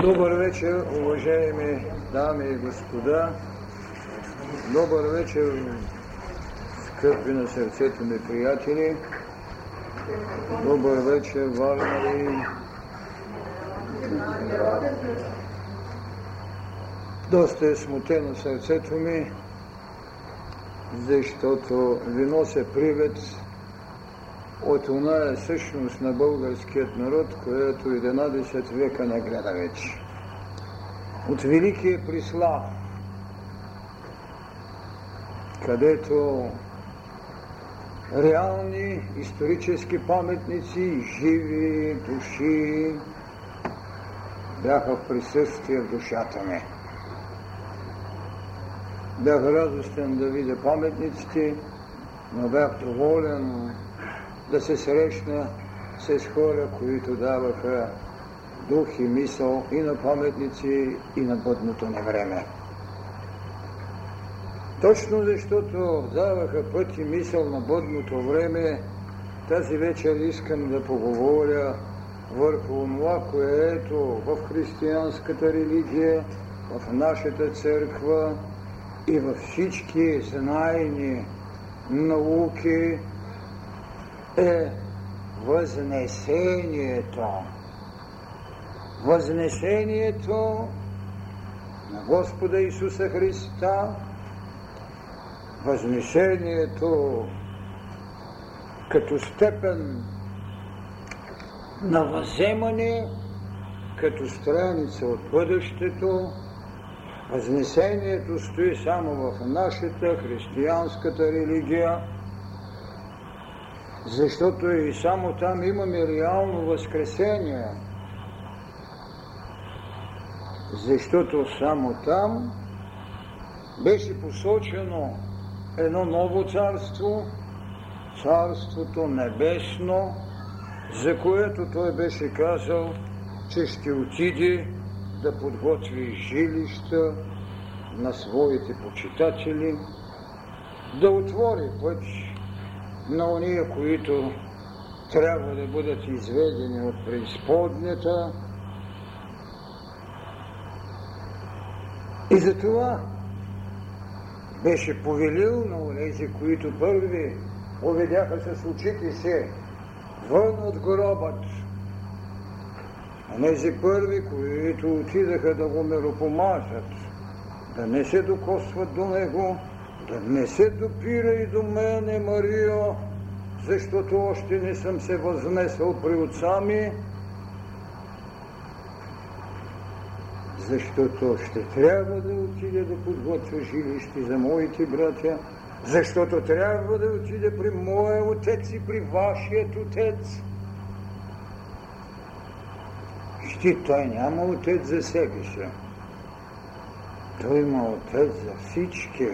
Добър вечер, уважаеми дами и господа. Добър вечер, скъпи на сърцето ми приятели. Добър вечер, Варнари. Доста е смутено сърцето ми, защото ви нося привет от оная същност на българският народ, която 11 века не гледа вече. От Великия Прислав, където реални исторически паметници, живи души бяха в присъствие в душата ми. Бях радостен да видя паметниците, но бях доволен да се срещна с хора, които даваха дух и мисъл и на паметници, и на бъдното ни време. Точно защото даваха път и мисъл на бъдното време, тази вечер искам да поговоря върху това, което в християнската религия, в нашата църква и във всички знайни науки е възнесението. Възнесението на Господа Исуса Христа, възнесението като степен на въземане, като страница от бъдещето, Възнесението стои само в нашата християнската религия, защото и само там имаме реално възкресение. Защото само там беше посочено едно ново царство, царството небесно, за което той беше казал, че ще отиде да подготви жилища на своите почитатели, да отвори път на уния, които трябва да бъдат изведени от преизподнята. И затова беше повелил на онези, които първи уведяха с очите се вън от гробът. Онези първи, които отидаха да го меропомажат, да не се докосват до него, да не се допира и до мене, Мария, защото още не съм се възнесъл при отца ми, защото ще трябва да отиде да подготвя жилище за моите братя, защото трябва да отиде при моя отец и при вашият отец. Ще той няма отец за себе си. Той има отец за всички.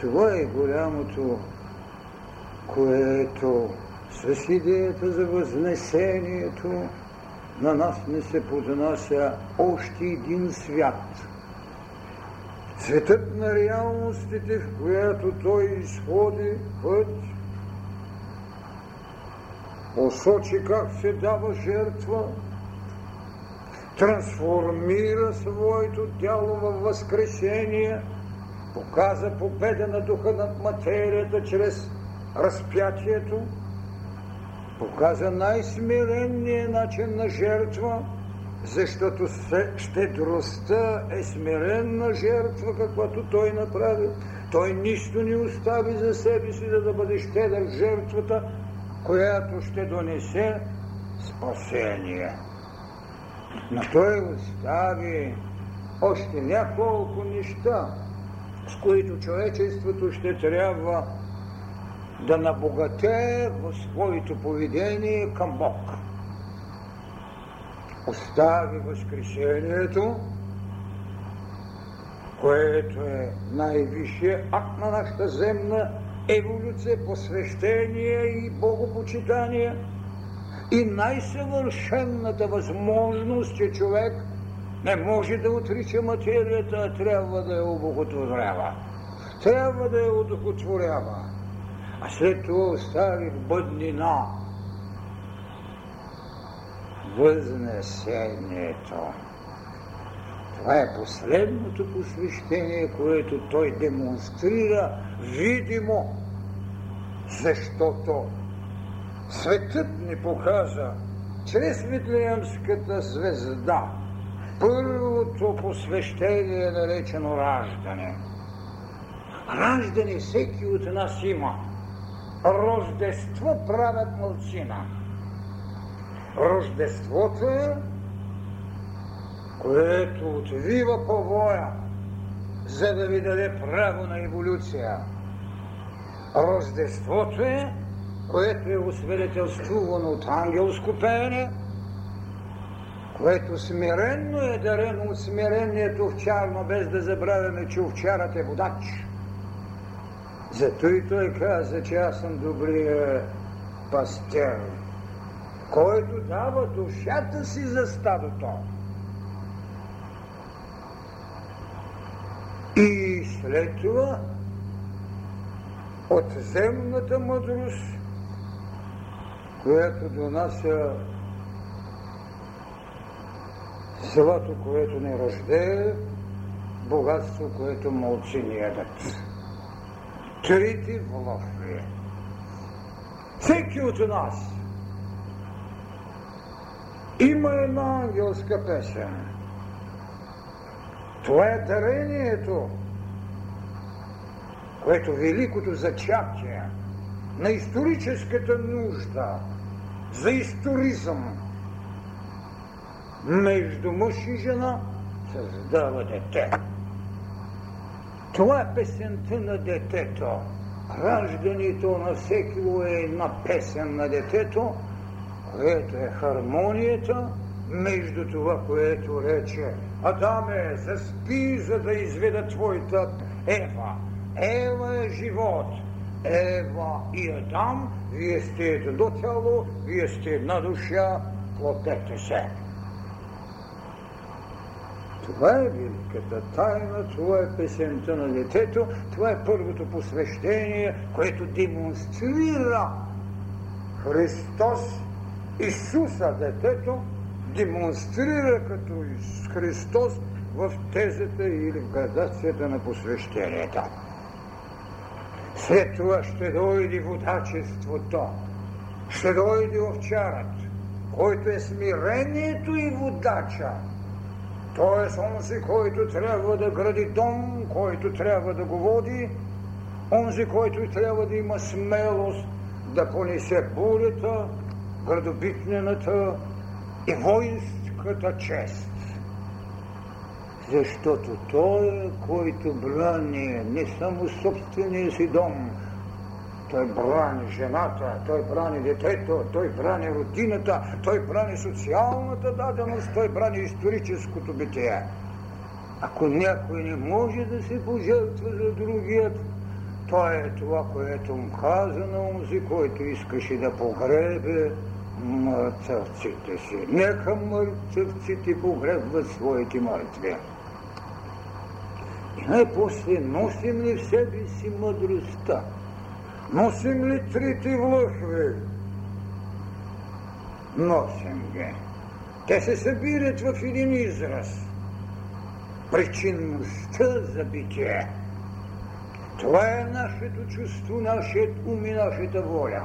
Това е голямото, което с идеята за възнесението на нас не се поднася още един свят. Светът на реалностите, в която той изходи път, посочи как се дава жертва, трансформира своето тяло във възкресение, показа победа на духа над материята чрез разпятието, показа най-смиренния начин на жертва, защото щедростта е смиренна жертва, каквато той направи. Той нищо не остави за себе си, да, да бъде щедър жертвата, която ще донесе спасение. Но той остави още няколко неща, с които човечеството ще трябва да набогате в своето поведение към Бог. Остави възкресението, което е най-висшия акт на нашата земна еволюция, посвещение и богопочитание и най-съвършенната възможност, че човек не може да отрича материята, а трябва да я обоготворява. Трябва да я удохотворява а след това остави в бъднина възнесението. Това е последното посвещение, което той демонстрира видимо, защото светът ни показа чрез Витлеемската звезда първото посвещение, наречено раждане. Раждане всеки от нас има. Рождество правят мълцина. Рождеството е което отвива повоя, за да ви даде право на еволюция. Рождеството е, което е освидетелствувано от ангелско пеене, което смиренно е дарено от смирението овчар, но без да забравяме, че овчарът е водач. Зато и той каза, че аз съм добрия пастер, който дава душата си за стадото. И след това от земната мъдрост, която донася злато, което не рождее, богатство, което мълци ни ядат. Трите влафли. Всеки от нас има една ангелска песен – това е дарението, което великото зачатие на историческата нужда за историзъм между мъж и жена създава дете. Това е песента на детето. Раждането на всеки е една песен на детето, което е хармонията между това, което рече Адаме, заспи, за да изведа твоята Ева. Ева е живот. Ева и Адам, вие сте едно тяло, вие сте една душа, платете се. Това е великата тайна, това е песента на детето, това е първото посвещение, което демонстрира Христос, Исуса детето, демонстрира като Христос в тезата или в градацията на посвещенията. След това ще дойде водачеството, ще дойде овчарът, който е смирението и водача. Т.е. онзи, който трябва да гради дом, който трябва да го води, онзи, който трябва да има смелост да понесе бурята, градобитнената, и воинската чест. Защото той, който брани не само собствения си дом, той брани жената, той брани детето, той брани родината, той брани социалната даденост, той брани историческото битие. Ако някой не може да се пожертва за другият, то е това, което му каза на онзи, който искаше да погребе мъртъвците си. Нека мъртъвците погребват своите мъртви. И най-после носим ли в себе си мъдростта? Носим ли трите влъхви? Носим ги. Те се събират в един израз. Причинността за битие. Това е нашето чувство, нашият ум и нашата воля.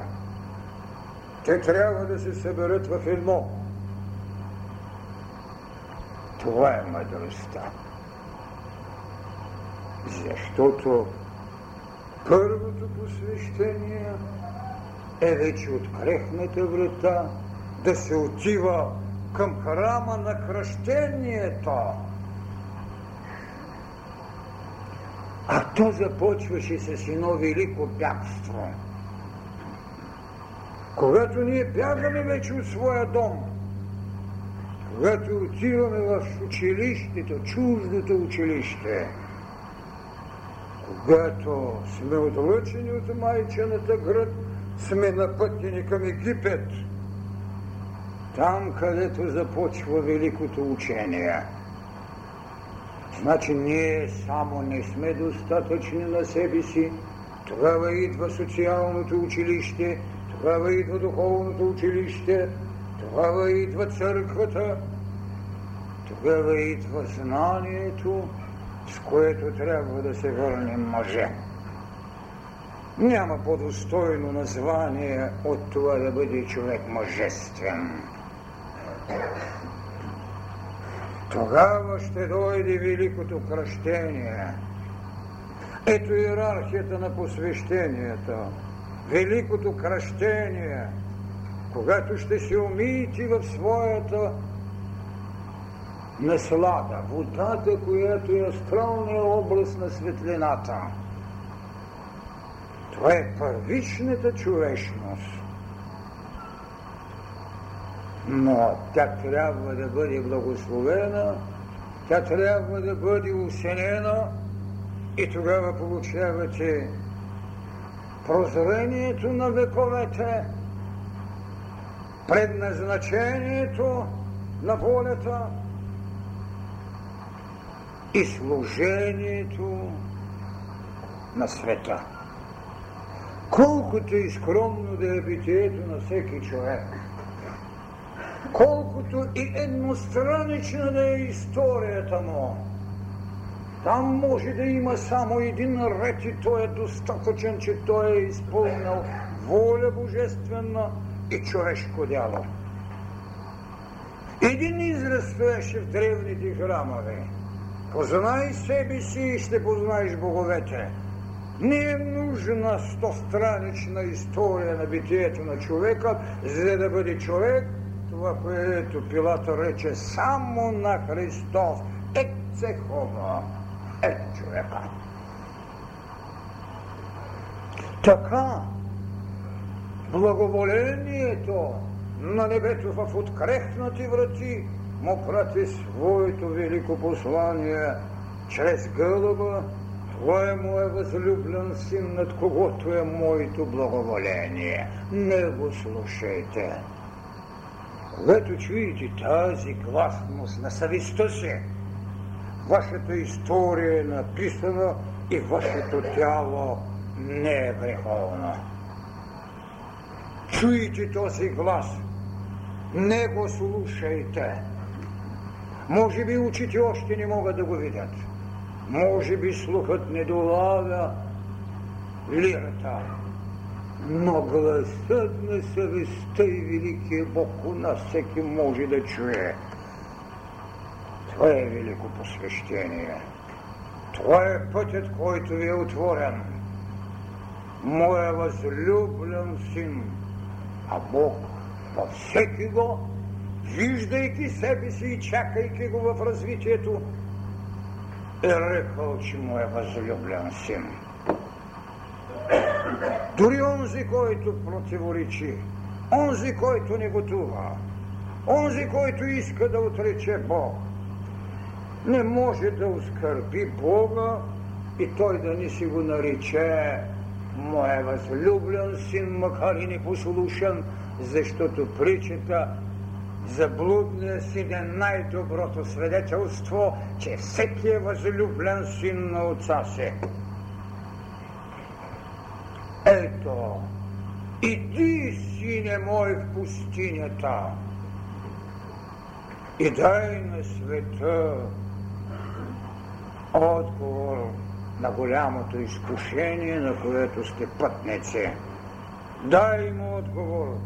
Те трябва да се съберат в едно. Това е мъдростта. Защото първото посвещение е вече открехната врата да се отива към храма на кръщението. А то започваше с едно велико бягство – когато ние бягаме вече от своя дом, когато отиваме в училището, чуждото училище, когато сме отлъчени от майчената град, сме напътени към Египет, там, където започва великото учение. Значи ние само не сме достатъчни на себе си, тогава идва социалното училище, тогава идва духовното училище, тогава идва църквата тогава идва знанието, с което трябва да се върнем мъже. Няма по-достойно название от това да бъде човек мъжествен. Тогава ще дойде великото кръщение. Ето иерархията на посвещението. Великото кръщение, когато ще се умиете в своята наслада, водата, която е астралния образ на светлината. Това е първичната човечност. Но тя трябва да бъде благословена, тя трябва да бъде усенена и тогава получавате прозрението на вековете, предназначението на волята и служението на света. Колкото и скромно да е битието на всеки човек, колкото и едностранична да е историята му, там може да има само един ред и той е достатъчен, че той е изпълнил воля божествена и човешко дяло. Един израз стоеше в древните храмове. Познай себе си и ще познаеш боговете. Не е нужна стостранична история на битието на човека, за да бъде човек, това, което Пилата рече само на Христос. Ете хомо, ето човека. Така, благоволението на небето в открехнати врати му прати своето велико послание чрез гълъба, Твой е възлюблен син, над когото е моето благоволение. Не го слушайте. Когато чуете тази гласност на съвестта си, вашата история е написана и вашето тяло не е греховно. Чуете този глас, не го слушайте. Може би очите още не могат да го видят. Може би слухът не долага лирата. Но гласът на съвестта и великия Бог у нас всеки може да чуе. Това е велико посвещение. Това е пътят, който ви е отворен. Моя възлюблен син, а Бог във всеки го виждайки себе си и чакайки го в развитието, е рекал, че му е възлюблен син. Дори онзи, който противоречи, онзи, който не готува, онзи, който иска да отрече Бог, не може да оскърби Бога и той да не си го нарече моя възлюблен син, макар и непослушен, защото причета за блудния син най-доброто свидетелство, че всеки е възлюблен син на отца си. Ето, иди, сине мой, в пустинята и дай на света отговор на голямото изкушение, на което сте пътници. Дай му отговор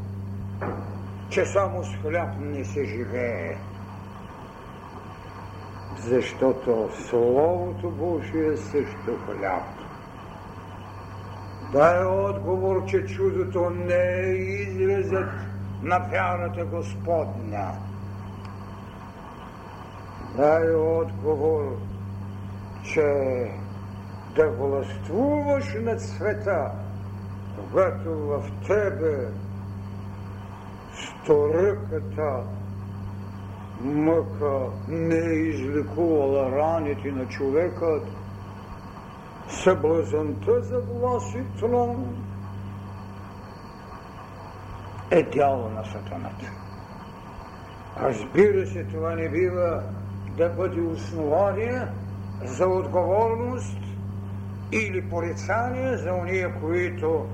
че само с хляб не се живее. Защото Словото Божие е също хляб. Дай отговор, че чудото не е изразът на вярата Господня. Дай отговор, че да властвуваш над света, когато в тебе Сторъката мъка не е излекувала раните на човекът, съблазанта за власт и трон е дяло на сатаната. Разбира се, това не бива да бъде основание за отговорност или порицание за уния, които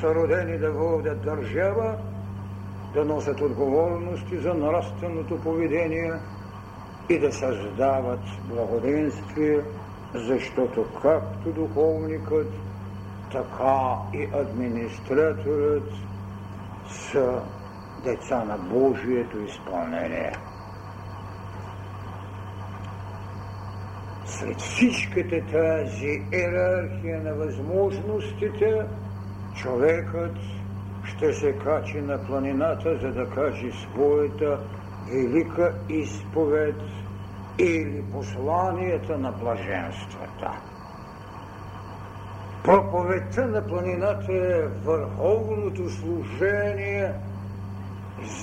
са родени да водят държава, да носят отговорности за нравственото поведение и да създават благоденствие, защото както духовникът, така и администраторът са деца на Божието изпълнение. Сред всичката тази иерархия на възможностите, човекът ще се качи на планината, за да каже своята велика изповед или посланията на блаженствата. Проповедта на планината е върховното служение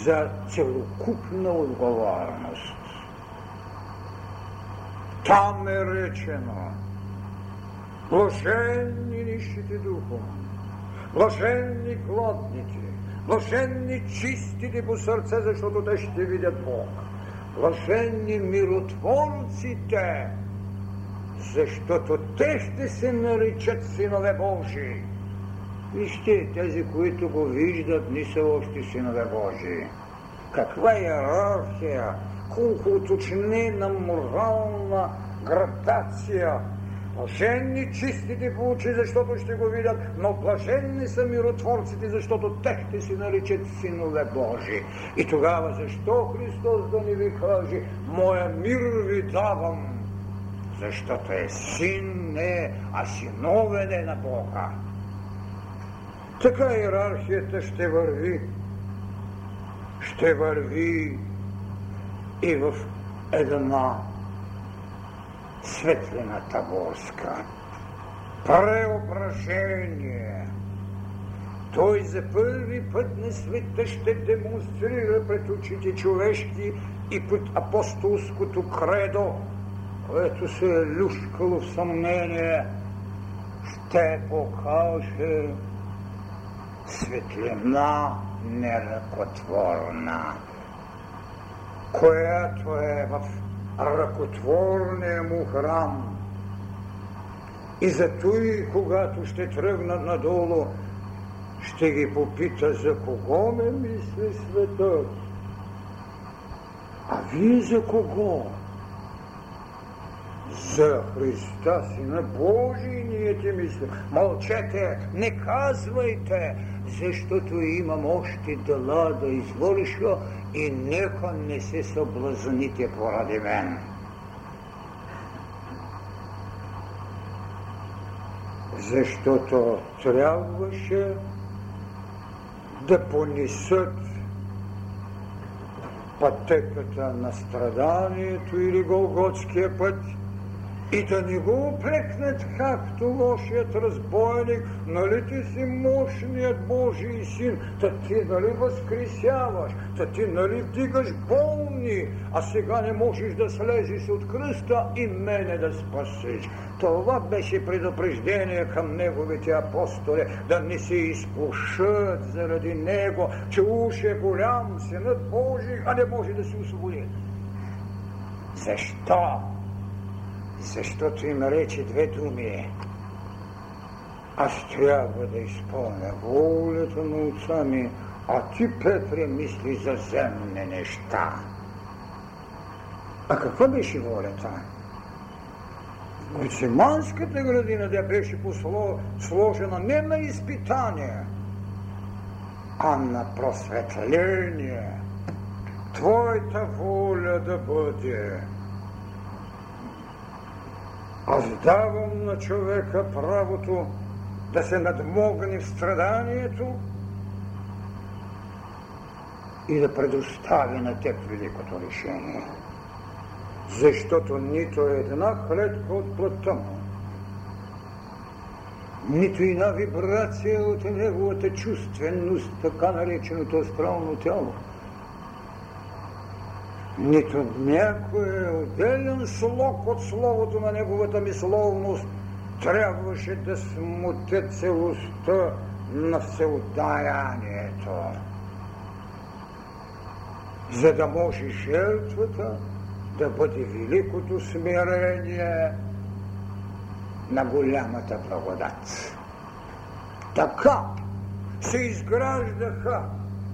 за целокупна отговорност. Там е речено блаженни нищите духом, блаженни гладните, блаженни чистите по сърце, защото те ще видят Бог. Блаженни миротворците, защото те ще се наричат синове Божии. Вижте, тези, които го виждат, не са още синове Божии. Каква иерархия, колко уточнена морална градация. Блаженни чистите по очи, защото ще го видят, но блаженни са миротворците, защото те ще си наричат синове Божи. И тогава защо Христос да ни ви каже, моя мир ви давам, защото е син не, а синове не на Бога. Така иерархията ще върви, ще върви и в една светлината горска. Преображение. Той за първи път на света ще демонстрира пред очите човешки и пред апостолското кредо, което се е люшкало в съмнение, ще покаже светлина неръкотворна, която е в ръкотворния му храм. И зато и когато ще тръгнат надолу, ще ги попита за кого ме мисли светът. А вие за кого? За Христа, Сина Божий, ние ти мислим. Мълчете, не казвайте, защото имам още дела да извърша и нека не се съблазните поради мен. Защото трябваше да понесат пътеката на страданието или Голготския път – и да не го опрекнат, както лошият разбойник, нали ти си мощният Божий син, та ти нали възкресяваш, та ти нали вдигаш болни, а сега не можеш да слезеш от кръста и мене да спасиш. Това беше предупреждение към неговите апостоли, да не се изпушат заради него, че уж е голям синът Божий, а не може да се освободи. Защо? Защото им рече две думи. Аз трябва да изпълня волята на отца ми, а ти, Петре, мисли за земни неща. А каква беше волята? Гециманската градина да беше сложена не на изпитание, а на просветление. Твоята воля да бъде аз давам на човека правото да се надмогне в страданието и да предостави на теб великото решение. Защото нито една клетка от плътта му, нито една вибрация от неговата чувственост, така нареченото астрално тяло, нито някой отделен слог от словото на неговата мисловност трябваше да смуте целостта на всеотдаянието. За да може жертвата да бъде великото смирение на голямата благодат. Така се изграждаха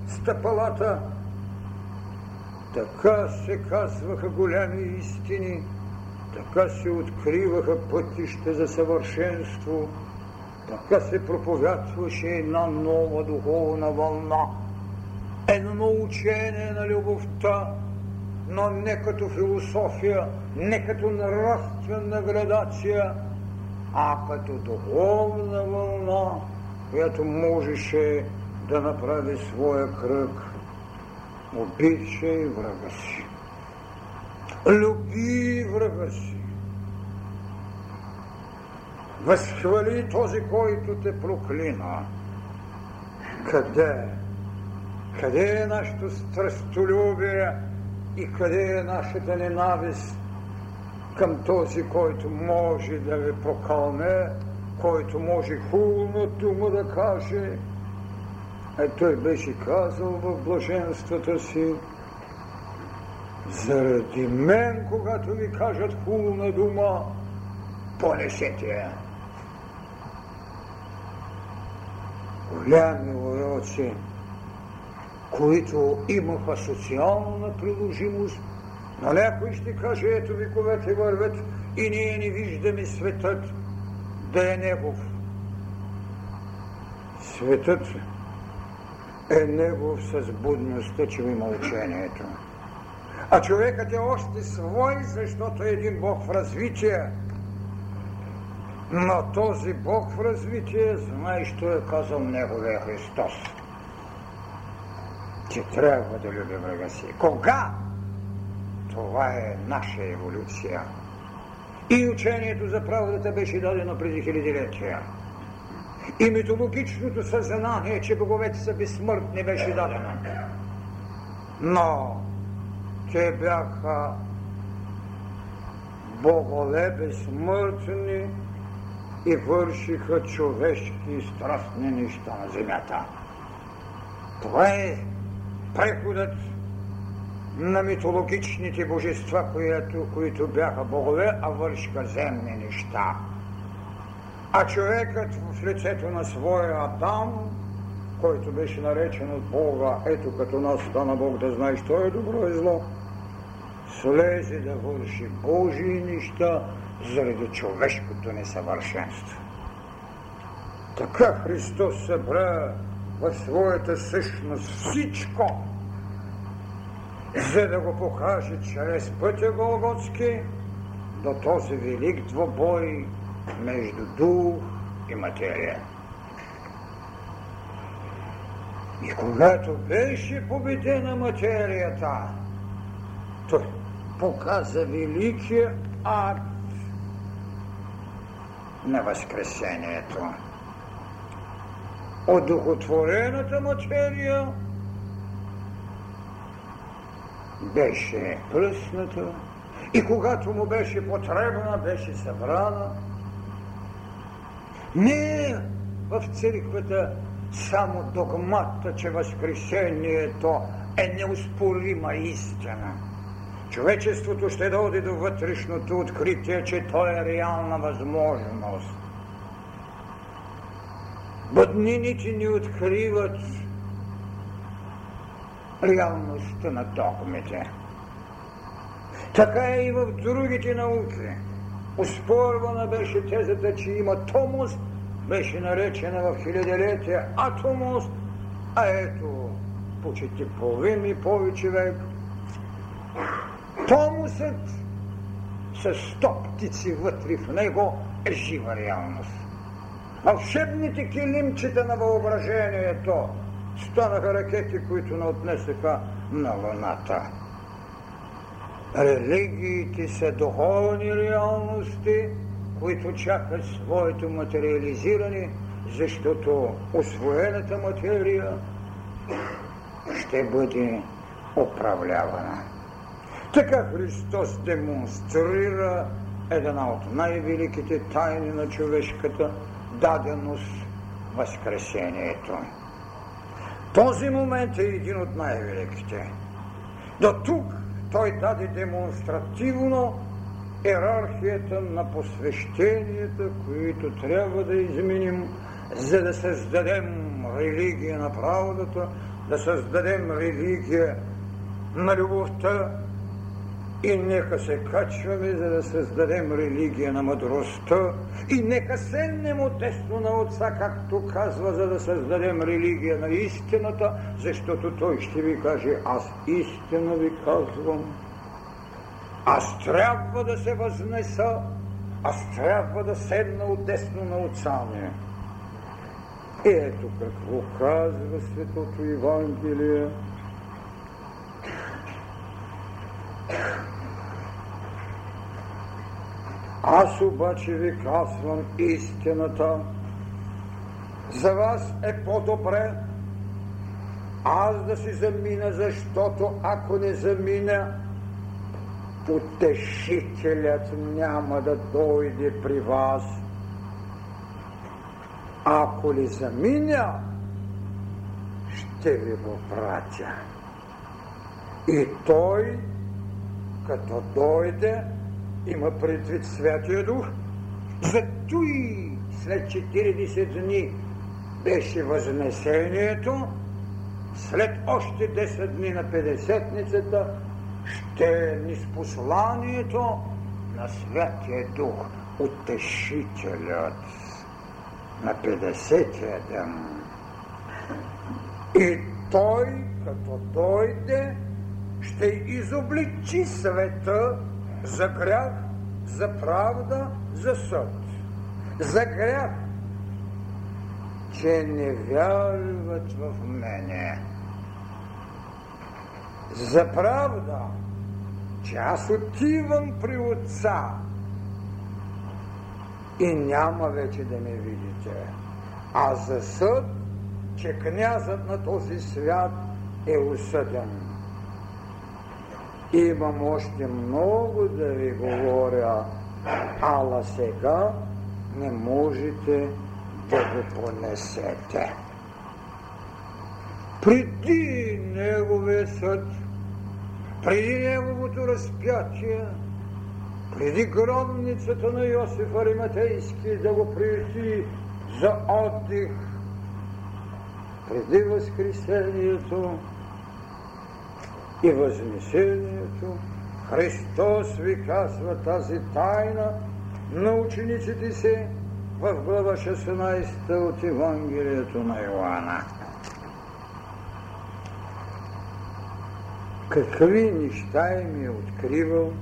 стъпалата Така се казваха голями истини, така се откриваха пътища за съвършенство, така се проповядваше една нова духовна вълна, едно учение на любовта, но не като философия, не като нравствена градация, а като духовна вълна, която можеше да направи своя кръг. Обичай врага си. Люби врага си. Възхвали този, който те проклина. Къде? Къде е нашето страстолюбие и къде е нашата ненавист към този, който може да ви прокълне, който може хубаво дума да каже? Е, той беше казал в блаженствата си, заради мен, когато ви кажат хубава дума, понесете я. Голями уроци, които имаха социална приложимост, но някой ще каже, ето вековете вървят и ние не виждаме светът да е негов. Светът е негов с будността, че има учението. А човекът е още свой, защото е един Бог в развитие. Но този Бог в развитие, знае, що е казал Неговия Христос. Че трябва да люби врага си. Кога? Това е наша еволюция. И учението за правдата беше дадено преди хилядилетия. И митологичното съзнание, че боговете са безсмъртни, беше дадено. Но те бяха богове безсмъртни и вършиха човешки и страстни неща на земята. Това е преходът на митологичните божества, които, които бяха богове, а вършиха земни неща. А човекът в лицето на своя Адам, който беше наречен от Бога, ето като нас стана Бог да знае, що е добро и зло, слезе да върши Божии неща заради човешкото несъвършенство. Така Христос събра в своята същност всичко, за да го покаже чрез пътя Голготски до този велик двобой между дух и материя. И когато беше победена материята, той показа великия акт на Възкресението. От духотворената материя беше пръсната и когато му беше потребна, беше събрана. Не в църквата само догмата, че Възкресението е неуспорима истина. Човечеството ще дойде до вътрешното откритие, че то е реална възможност. Бъднините ни откриват реалността на догмите. Така е и в другите науки. Успорвана беше тезата, че има томост, беше наречена в хилядолетие атомост, а ето почти половин и повече век. Томосът с сто птици вътре в него е жива реалност. Вълшебните килимчета на въображението станаха ракети, които не отнесеха на луната. Религиите са духовни реалности, които чакат своето материализиране, защото освоената материя ще бъде управлявана. Така Христос демонстрира една от най-великите тайни на човешката даденост – Възкресението. Този момент е един от най-великите. До тук той даде демонстративно иерархията на посвещенията, които трябва да изменим, за да създадем религия на правдата, да създадем религия на любовта и нека се качваме, за да създадем религия на мъдростта и нека седнем от тесно на Отца, както казва, за да създадем религия на истината, защото Той ще ви каже, аз истина ви казвам. Аз трябва да се възнеса, аз трябва да седна от десно на Отца ми. Ето какво казва Светото Евангелие. Аз обаче ви казвам истината. За вас е по-добре аз да си замина, защото ако не замина, утешителят няма да дойде при вас. Ако ли заминя, ще ви го пратя. И той, като дойде, има предвид Святия Дух, зато и след 40 дни беше възнесението, след още 10 дни на Педесетницата ще е ниспосланието на Святия Дух, утешителят на 50-я ден. И той, като дойде, ще изобличи света за грях, за правда, за съд. За грях, че не вярват в мене. За правда, че аз отивам при Отца и няма вече да ме видите. А за съд, че князът на този свят е осъден. Имам още много да ви говоря, ала сега не можете да го понесете. Преди неговия съд, преди неговото разпятие, преди гробницата на Йосиф Ариматейски да го приюти за отдих, преди Възкресението, и възнесението, Христос ви казва тази тайна на учениците си в глава 16 от Евангелието на Йоанна. Какви неща им е откривал,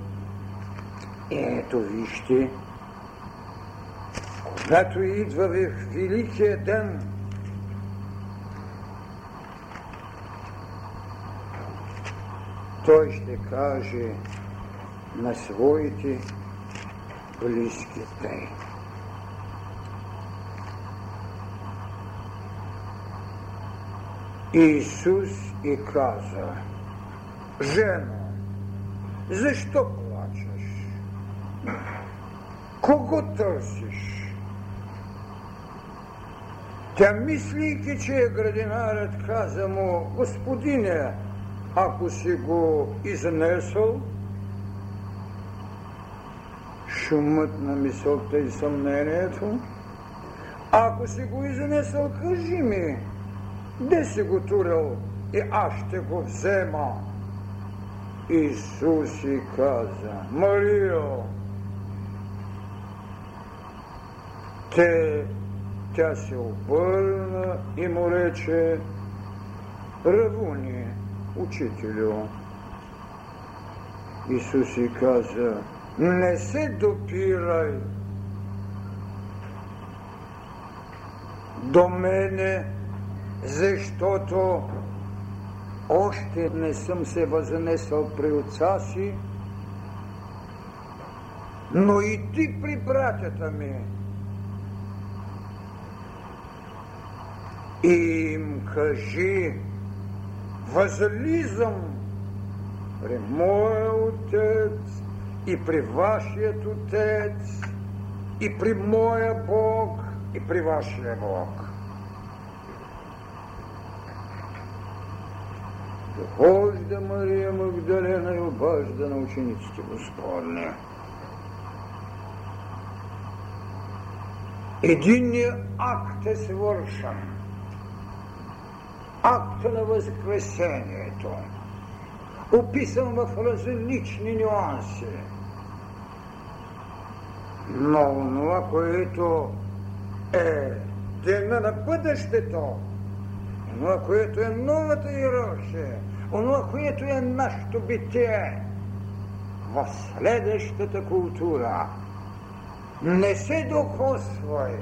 ето вижте, когато идва в Великия ден той ще каже на своите близки тъй. Исус и каза, жено, защо плачеш? Кого търсиш? Тя мислейки, че е градинарът, каза му, господине, ако си го изнесъл, шумът на мисълта и съмнението, ако си го изнесъл, кажи ми, де си го турил и аз ще го взема. Исус и каза, Марио, те, тя се обърна и му рече, Равуни, учителю. Исус и каза, не се допирай до мене, защото още не съм се възнесъл при отца си, но и ти при братята ми. И им кажи, възлизам при моя Отец и при вашият Отец и при моя Бог и при вашия Бог. Дохожда Мария Магдалена и обажда на учениците Господне. Единият акт е свършен акта на Възкресението. описан в различни нюанси. Но това, което е дена на бъдещето, това, което е новата иерархия, онова, което е нашето битие в следващата култура. Не се докосвай.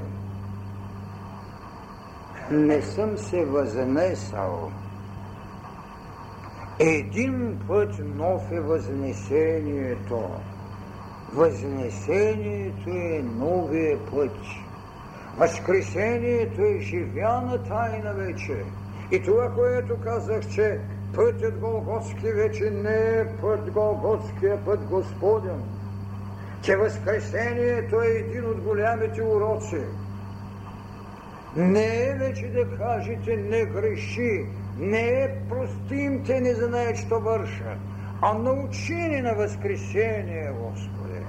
Не съм се възнесъл. Един път нов е възнесението. Възнесението е новия път. Възкресението е живяна тайна вече. И това, което казах, че пътят Голготски вече не е път Голготски, е път Господен. Че Възкресението е един от голямите уроци. Не е вече да кажете не греши, не е простим те не знаят, що вършат, а научени на Възкресение, Господи.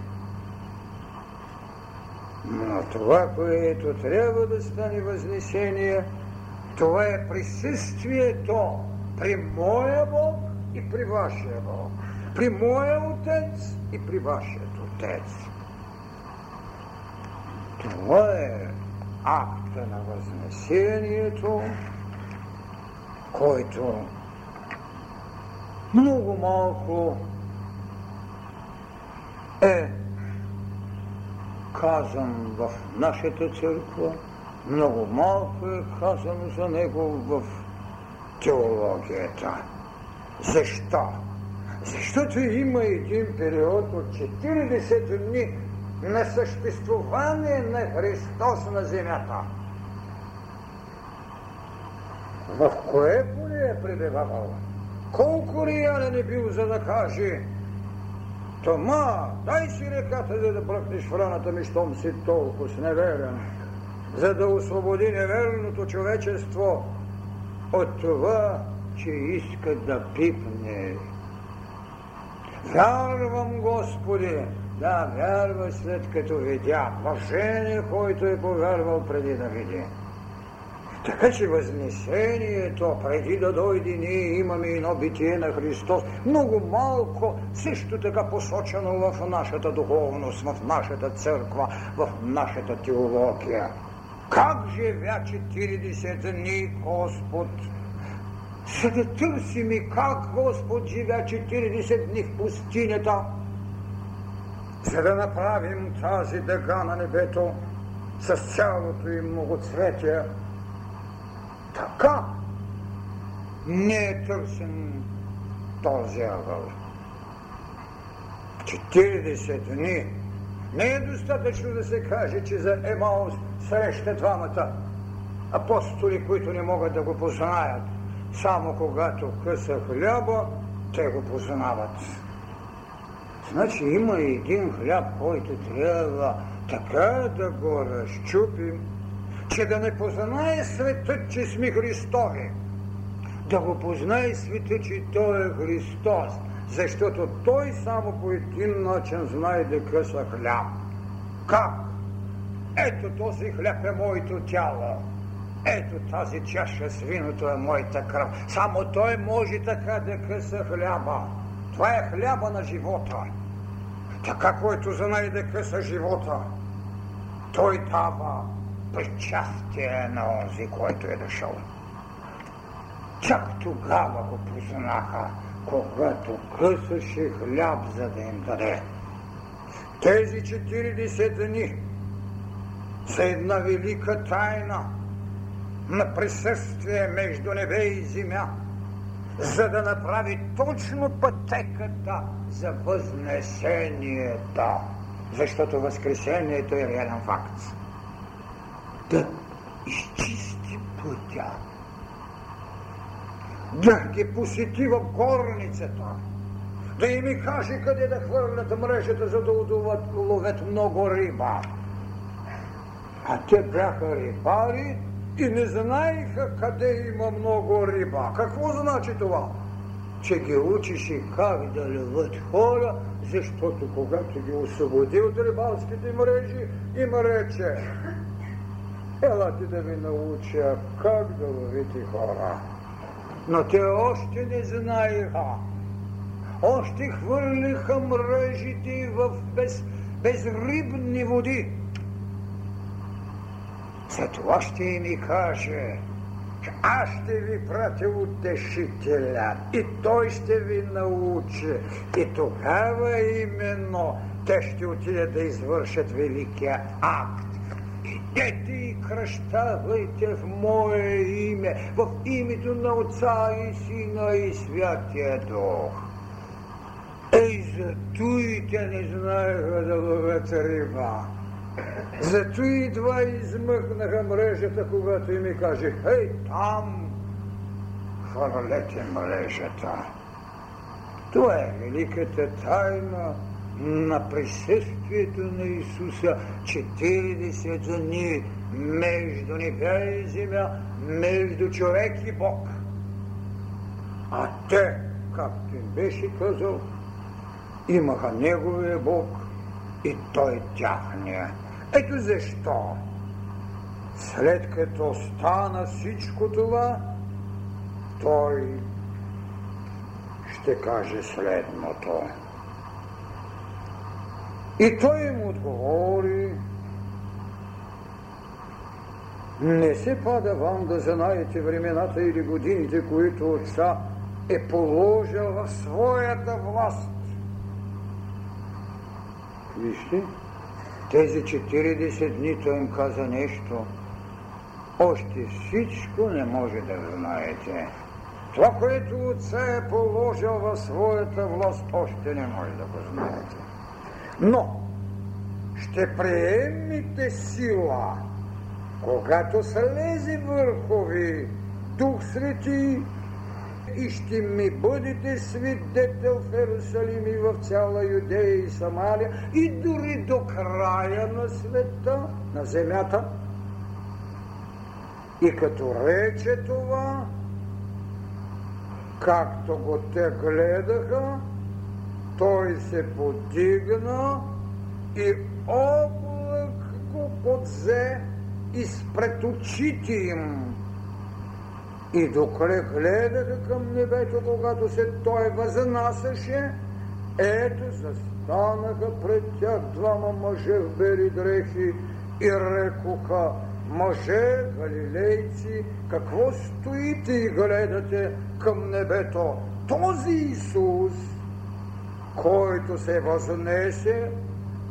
Но това, което трябва да стане възнесение, това е присъствието при моя Бог и при вашия Бог. При моя Отец и при вашият Отец. Това е акта на възнесението, който много малко е казан в нашата църква, много малко е казано за него в теологията. Защо? Защото има един период от 40 дни на съществуване на Христос на земята. В кое поле е пребивавал? Колко реален е бил, за да каже Тома, дай си реката, за да бръкнеш в раната ми, щом си толкова неверен, за да освободи неверното човечество от това, че иска да пипне. Вярвам, Господи, да, вярва след като видя. Блажение, който е повярвал преди да види. Така че възнесението, преди да дойде, ние имаме едно битие на Христос, много малко, също така посочено в нашата духовност, в нашата църква, в нашата теология. Как живя 40 дни Господ? За да търсим и как Господ живя 40 дни в пустинята, за да направим тази дъга на небето с цялото им многоцветие. Така не е търсен този ъгъл. 40 дни не е достатъчно да се каже, че за Емаус среща двамата апостоли, които не могат да го познаят. Само когато къса хляба, те го познават. Значи има един хляб, който трябва така да го разчупим, че да не познае светът, че сме Христови. Да го познае света, че Той е Христос, защото Той само по един начин знае да къса хляб. Как? Ето този хляб е моето тяло. Ето тази чаша с виното е моята кръв. Само Той може така да къса хляба. Това е хляба на живота. Така, който знае да къса живота, той дава причастие на онзи, който е дошъл. Чак тогава го познаха, когато късаше хляб, за да им даде. Тези 40 дни са една велика тайна на присъствие между небе и земя – за да направи точно пътеката за възнесението. Защото Възкресението е реален факт. Да изчисти пътя. Да ги посети в горницата. Да им каже къде да хвърлят мрежата, за да удуват, ловят много риба. А те бяха рибари, и не знаеха къде има много риба. Какво значи това? Че ги учише как да ловят хора, защото когато ги освободи от рибалските мрежи, им рече Ела ти да ви науча как да ловите хора. Но те още не знаеха, още хвърлиха мрежите в без, безрибни води. За това ще ми каже, че аз ще ви пратя утешителя и той ще ви научи. И тогава именно те ще отидат да извършат великия акт. Идете и кръщавайте в Мое име, в името на Отца и Сина и Святия Дух. Ей, зато и не знаеха да ловят риба. Зато и два измъкнаха мрежата, когато и ми каже, ей, там, хвърлете мрежата. Това е великата тайна на присъствието на Исуса 40 дни между небе и земя, между човек и Бог. А те, както им беше казал, имаха Неговия Бог и Той тяхния. Ето защо, след като стана всичко това, Той ще каже следното. И той им отговори, не се пада вам да знаете времената или годините, които Отца е положил в своята власт. Вижте, тези 40 дни той им каза нещо. Още всичко не може да знаете. Това, което Отца е положил в своята власт, още не може да го знаете. Но ще приемите сила, когато слезе върхови Дух Свети и ще ми бъдете свидетел в Иерусалим и в цяла Юдея и Самария и дори до края на света, на земята. И като рече това, както го те гледаха, той се подигна и облак го подзе изпред очите им. И докато гледаха към небето, когато се той възнасяше, ето застанаха пред тях двама мъже в бели дрехи и рекоха, мъже, галилейци, какво стоите и гледате към небето? Този Исус, който се възнесе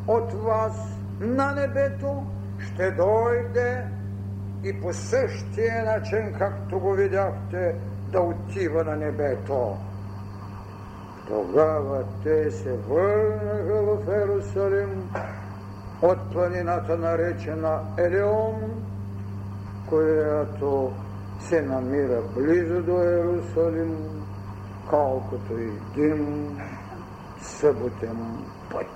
от вас на небето, ще дойде и по същия начин, както го видяхте, да отива на небето. Тогава те се върнаха в Ерусалим от планината наречена Елеон, която се намира близо до Ерусалим, колкото един съботен път.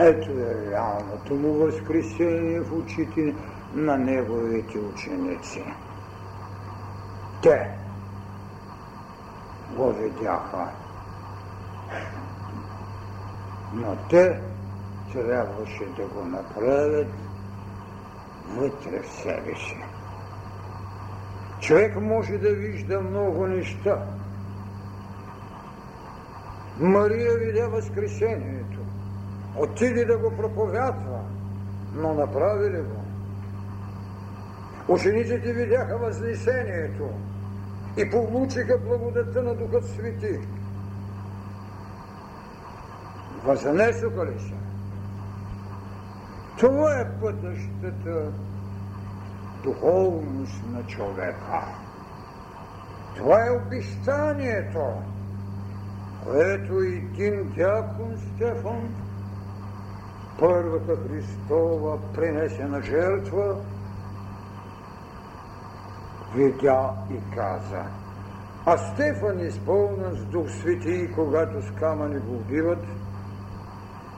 Ето е реалното му възкресение в очите на неговите ученици. Те го видяха. Но те трябваше да го направят вътре в себе си. Човек може да вижда много неща. Мария видя Възкресението отиде да го проповядва, но направи ли го? Учениците видяха възнесението и получиха благодата на Духът Свети. Възнесоха ли се? Това е пътащата духовност на човека. Това е обещанието, което един дякон Стефан първата Христова принесена жертва, видя и каза. А Стефан изпълнен с Дух Свети, когато с камъни го убиват,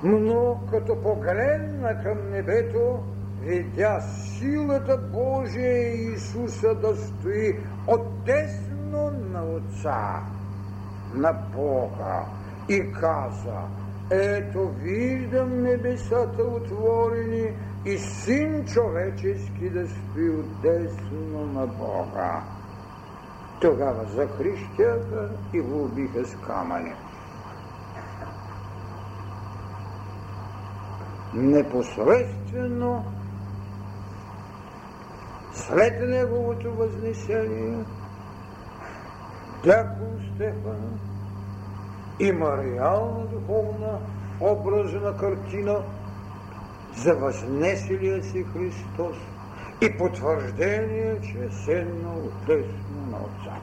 но като погледна към небето, видя силата Божия и Исуса да стои отдесно на Отца, на Бога и каза – ето виждам небесата отворени и син човечески да стои отдесно на Бога. Тогава захрищяха и го убиха с камъни. Непосредствено след неговото възнесение дякон Стефан има реална духовна образна картина за възнеселия си Христос и потвърждение, че е седнал отдесно на Отца.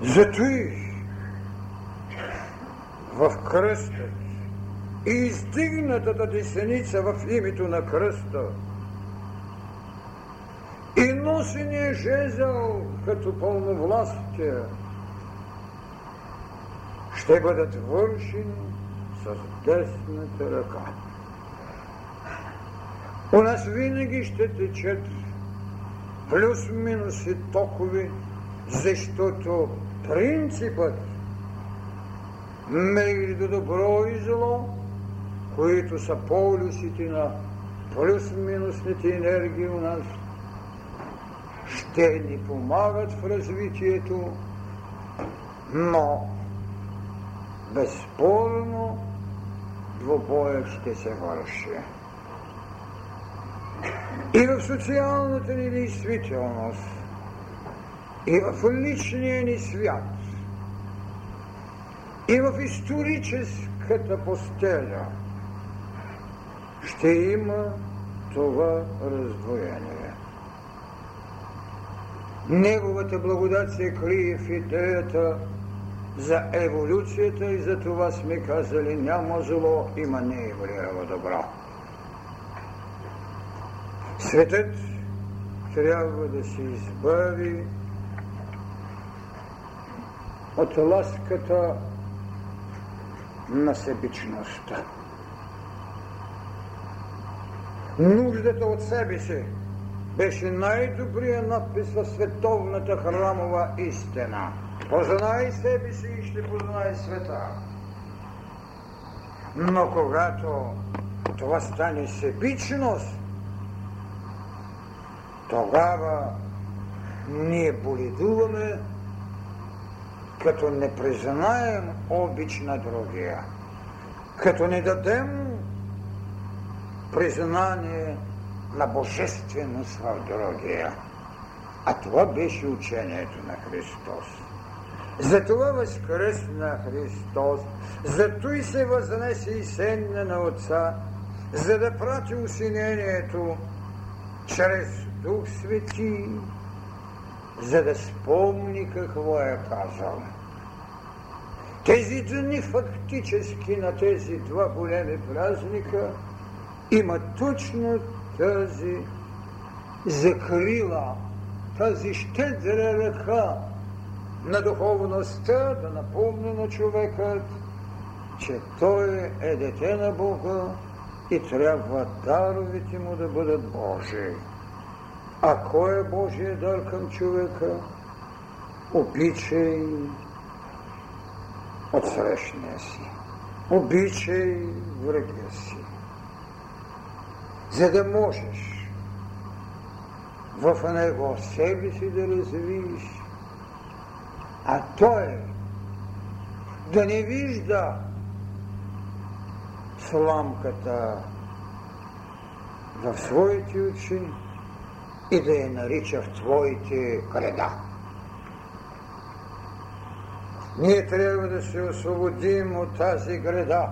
Зато и в кръста и издигнатата десеница в името на кръста и носения жезъл като пълновластие ще бъдат вършени с десната ръка. У нас винаги ще течат плюс-минус и токови, защото принципът между добро и зло, които са полюсите на плюс-минусните енергии у нас, ще ни помагат в развитието, но безспорно двобоя ще се върши. И в социалната ни действителност, и в личния ни свят, и в историческата постеля ще има това раздвоение. Неговата благодат се крие в идеята за еволюцията и за това сме казали няма зло, има нееволирало добро. Светът трябва да се избави от ласката на себичността. Нуждата от себе си беше най-добрият надпис в световната храмова истина – Познай себе си и ще познай света. Но когато това стане себичност, тогава ние боледуваме, като не признаем обич на другия, като не дадем признание на божественост в другия. А това беше учението на Христос. Затова възкръсна Христос, зато и се възнесе и седна на Отца, за да прати усинението чрез Дух Свети, за да спомни какво е казал. Тези дни фактически на тези два големи празника има точно тази закрила, тази щедра ръка, на духовността да напомни на човекът, че той е дете на Бога и трябва даровите му да бъдат Божии. А кой е Божия дар към човека? Обичай от срещния си. Обичай врага си. За да можеш в него себе си да развиеш а той да не вижда сламката в своите очи и да я нарича в твоите креда. Ние трябва да се освободим от тази града.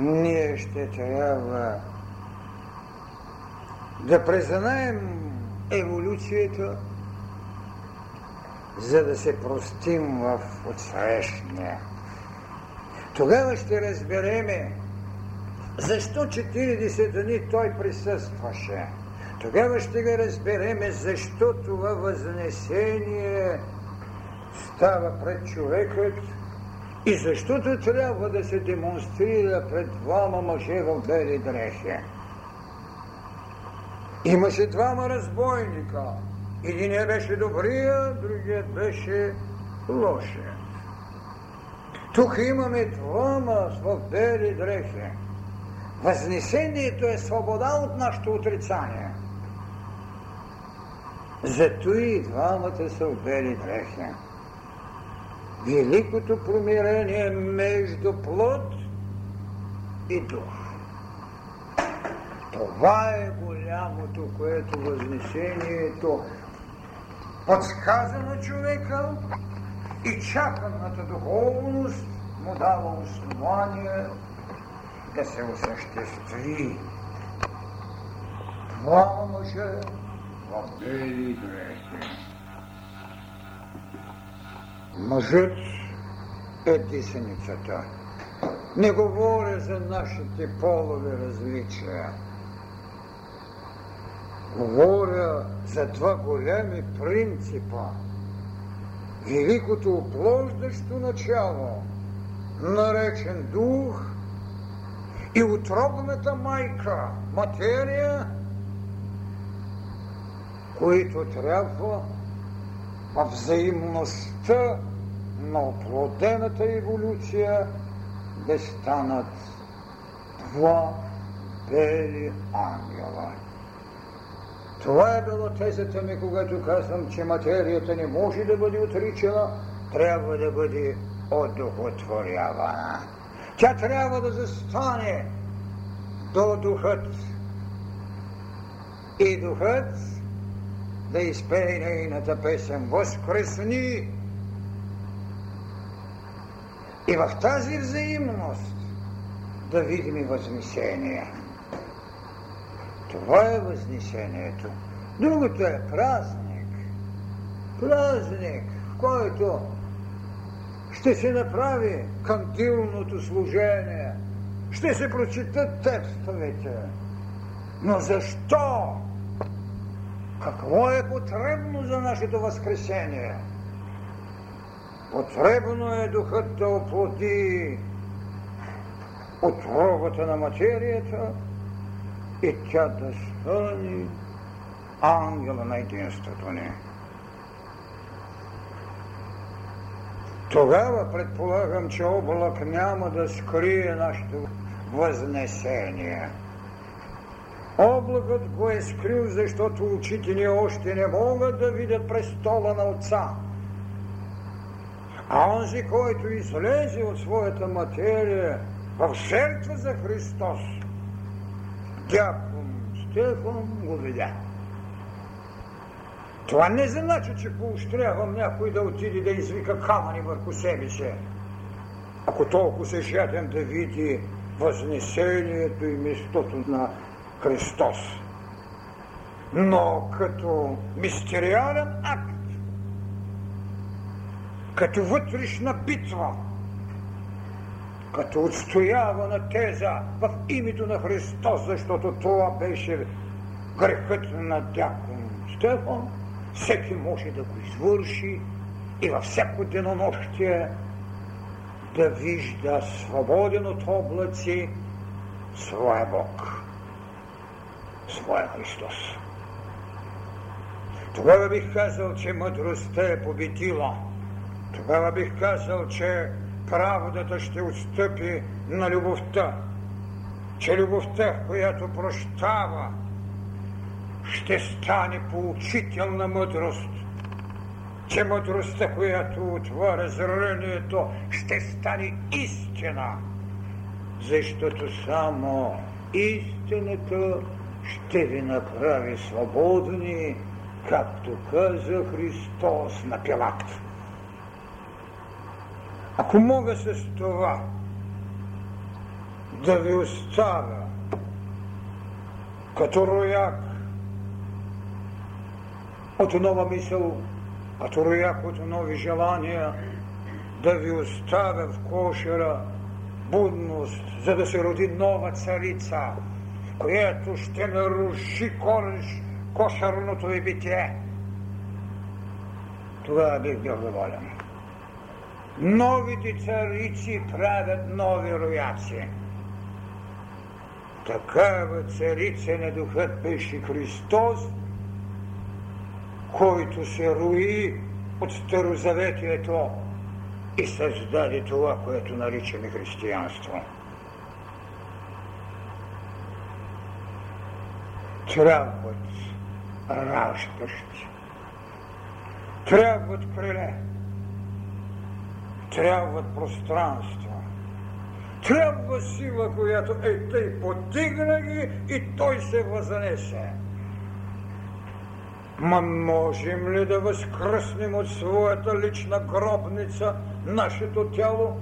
Ние ще трябва да признаем еволюцията, за да се простим в отсрещния. Тогава ще разбереме защо 40 дни той присъстваше. Тогава ще го разбереме защо това възнесение става пред човекът и защото трябва да се демонстрира пред двама мъже в бели дрехи. Имаше двама разбойника – Единият беше добрия, другият беше Възнесението е свобода от нашето отрицание. Зато и двамата са обели дрехи. Великото промирение между плод и дух. Това е голямото, което възнесението подсказа на човека и чаканата духовност му дава основание да се осъществи. Това мъже в бели дрехи. Мъжът е дисеницата. Не говоря за нашите полови различия. Говоря за два големи принципа. Великото оплождащо начало, наречен дух и отробната майка, материя, които трябва в взаимността на оплодената еволюция да станат два бели ангела. Това е било тезата ми, когато казвам, че материята не може да бъде отричана, трябва да бъде одухотворявана. Тя трябва да застане до духът. И духът да изпее нейната песен Възкресни! И в тази взаимност да видим и възнесение. Това е възнесението. Другото е празник. Празник, в който ще се направи кандилното служение, ще се прочитат текстовете. Но защо? Какво е потребно за нашето възкресение? Потребно е духът да оплоди отровата на материята и тя да стане ангела на единството ни. Тогава предполагам, че облак няма да скрие нашето възнесение. Облакът го е скрил, защото очите ни още не могат да видят престола на Отца. А онзи, който излезе от своята материя в жертва за Христос, дякон Стефан го видя. Това не значи, че поощрявам някой да отиде да извика камъни върху себе си. Ако толкова се жаден да види възнесението и местото на Христос. Но като мистериален акт, като вътрешна битва, като отстоявана теза в името на Христос, защото това беше грехът на дякон Стефан, всеки може да го извърши и във всяко денонощие да вижда свободен от облаци своя Бог, своя Христос. Тогава бих казал, че мъдростта е победила. Тогава бих казал, че правдата ще отстъпи на любовта, че любовта, която прощава, ще стане поучителна мъдрост, че мъдростта, която отваря зрението, ще стане истина, защото само истината ще ви направи свободни, както каза Христос на Пилат. Ако мога с това да ви оставя като рояк от нова мисъл, като рояк от нови желания, да ви оставя в кошера будност, за да се роди нова царица, която ще наруши кореш кошерното ви битие. Тогава бих бил доволен. Новите царици правят нови рояци. Такава царица на духът беше Христос, който се руи от Старозаветието и създаде това, което наричаме християнство. Трябват раждащи, трябват криле, трябват пространства, трябва сила, която е тъй потигна ги и той се възнесе. Ма можем ли да възкръснем от своята лична гробница нашето тяло?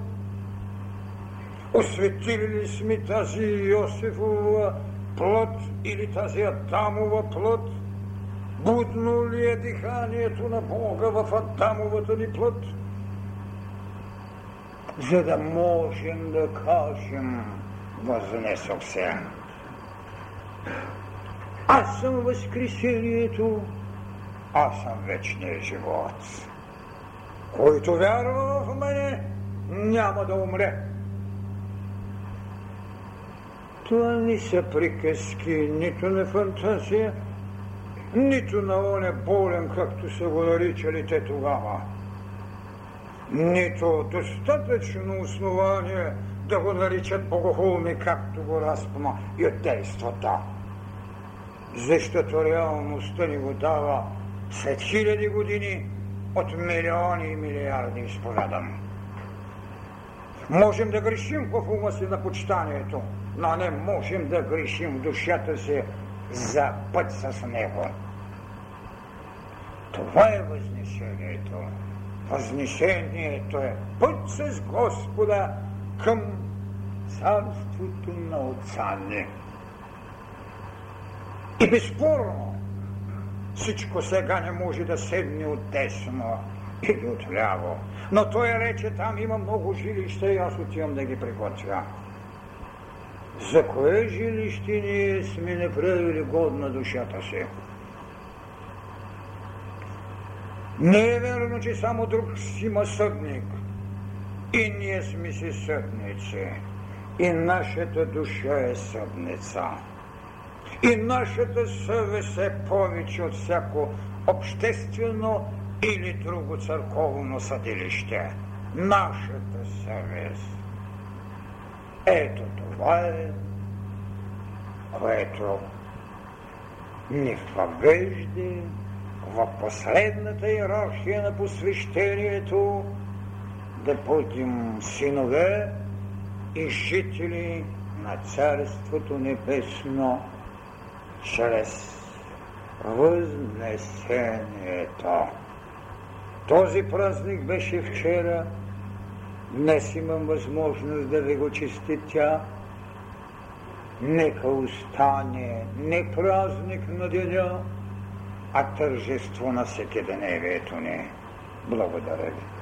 Осветили ли сме тази Йосифова плод или тази Адамова плод? Будно ли е диханието на Бога в Адамовата ни плод? За да можем да кажем, възнесох се. Аз съм възкресението, аз съм вечния живот. Който вярва в мене, няма да умре. Това не са приказки нито на фантазия, нито на оне болен, както са го наричали те тогава. Нито достатъчно основание да го наричат богохулни, както го разпна юдейството. Защото реалността ни го дава след хиляди години от милиони и милиарди изповядам. Можем да грешим в ума си на почитанието, но не можем да грешим душата си за път с него. Това е възнесението. Възнесението е път с Господа към царството на Отца ни. И безспорно, всичко сега не може да седне от десно или от ляво. Но той рече, там има много жилища и аз отивам да ги приготвя. За кое жилище ние сме направили годна душата си? Не е верно, че само друг си има съдник. И ние сме си съдници. И нашата душа е съдница. И нашата съвест е повече от всяко обществено или друго църковно съдилище. Нашата съвест. Ето това е, което ни въвежда в последната иерархия на посвещението да бъдем синове и жители на Царството Небесно чрез възнесението. Този празник беше вчера, днес имам възможност да ви го честитя. Нека остане не празник на деня, а тържество на всекидневието ни. Благодаря ви.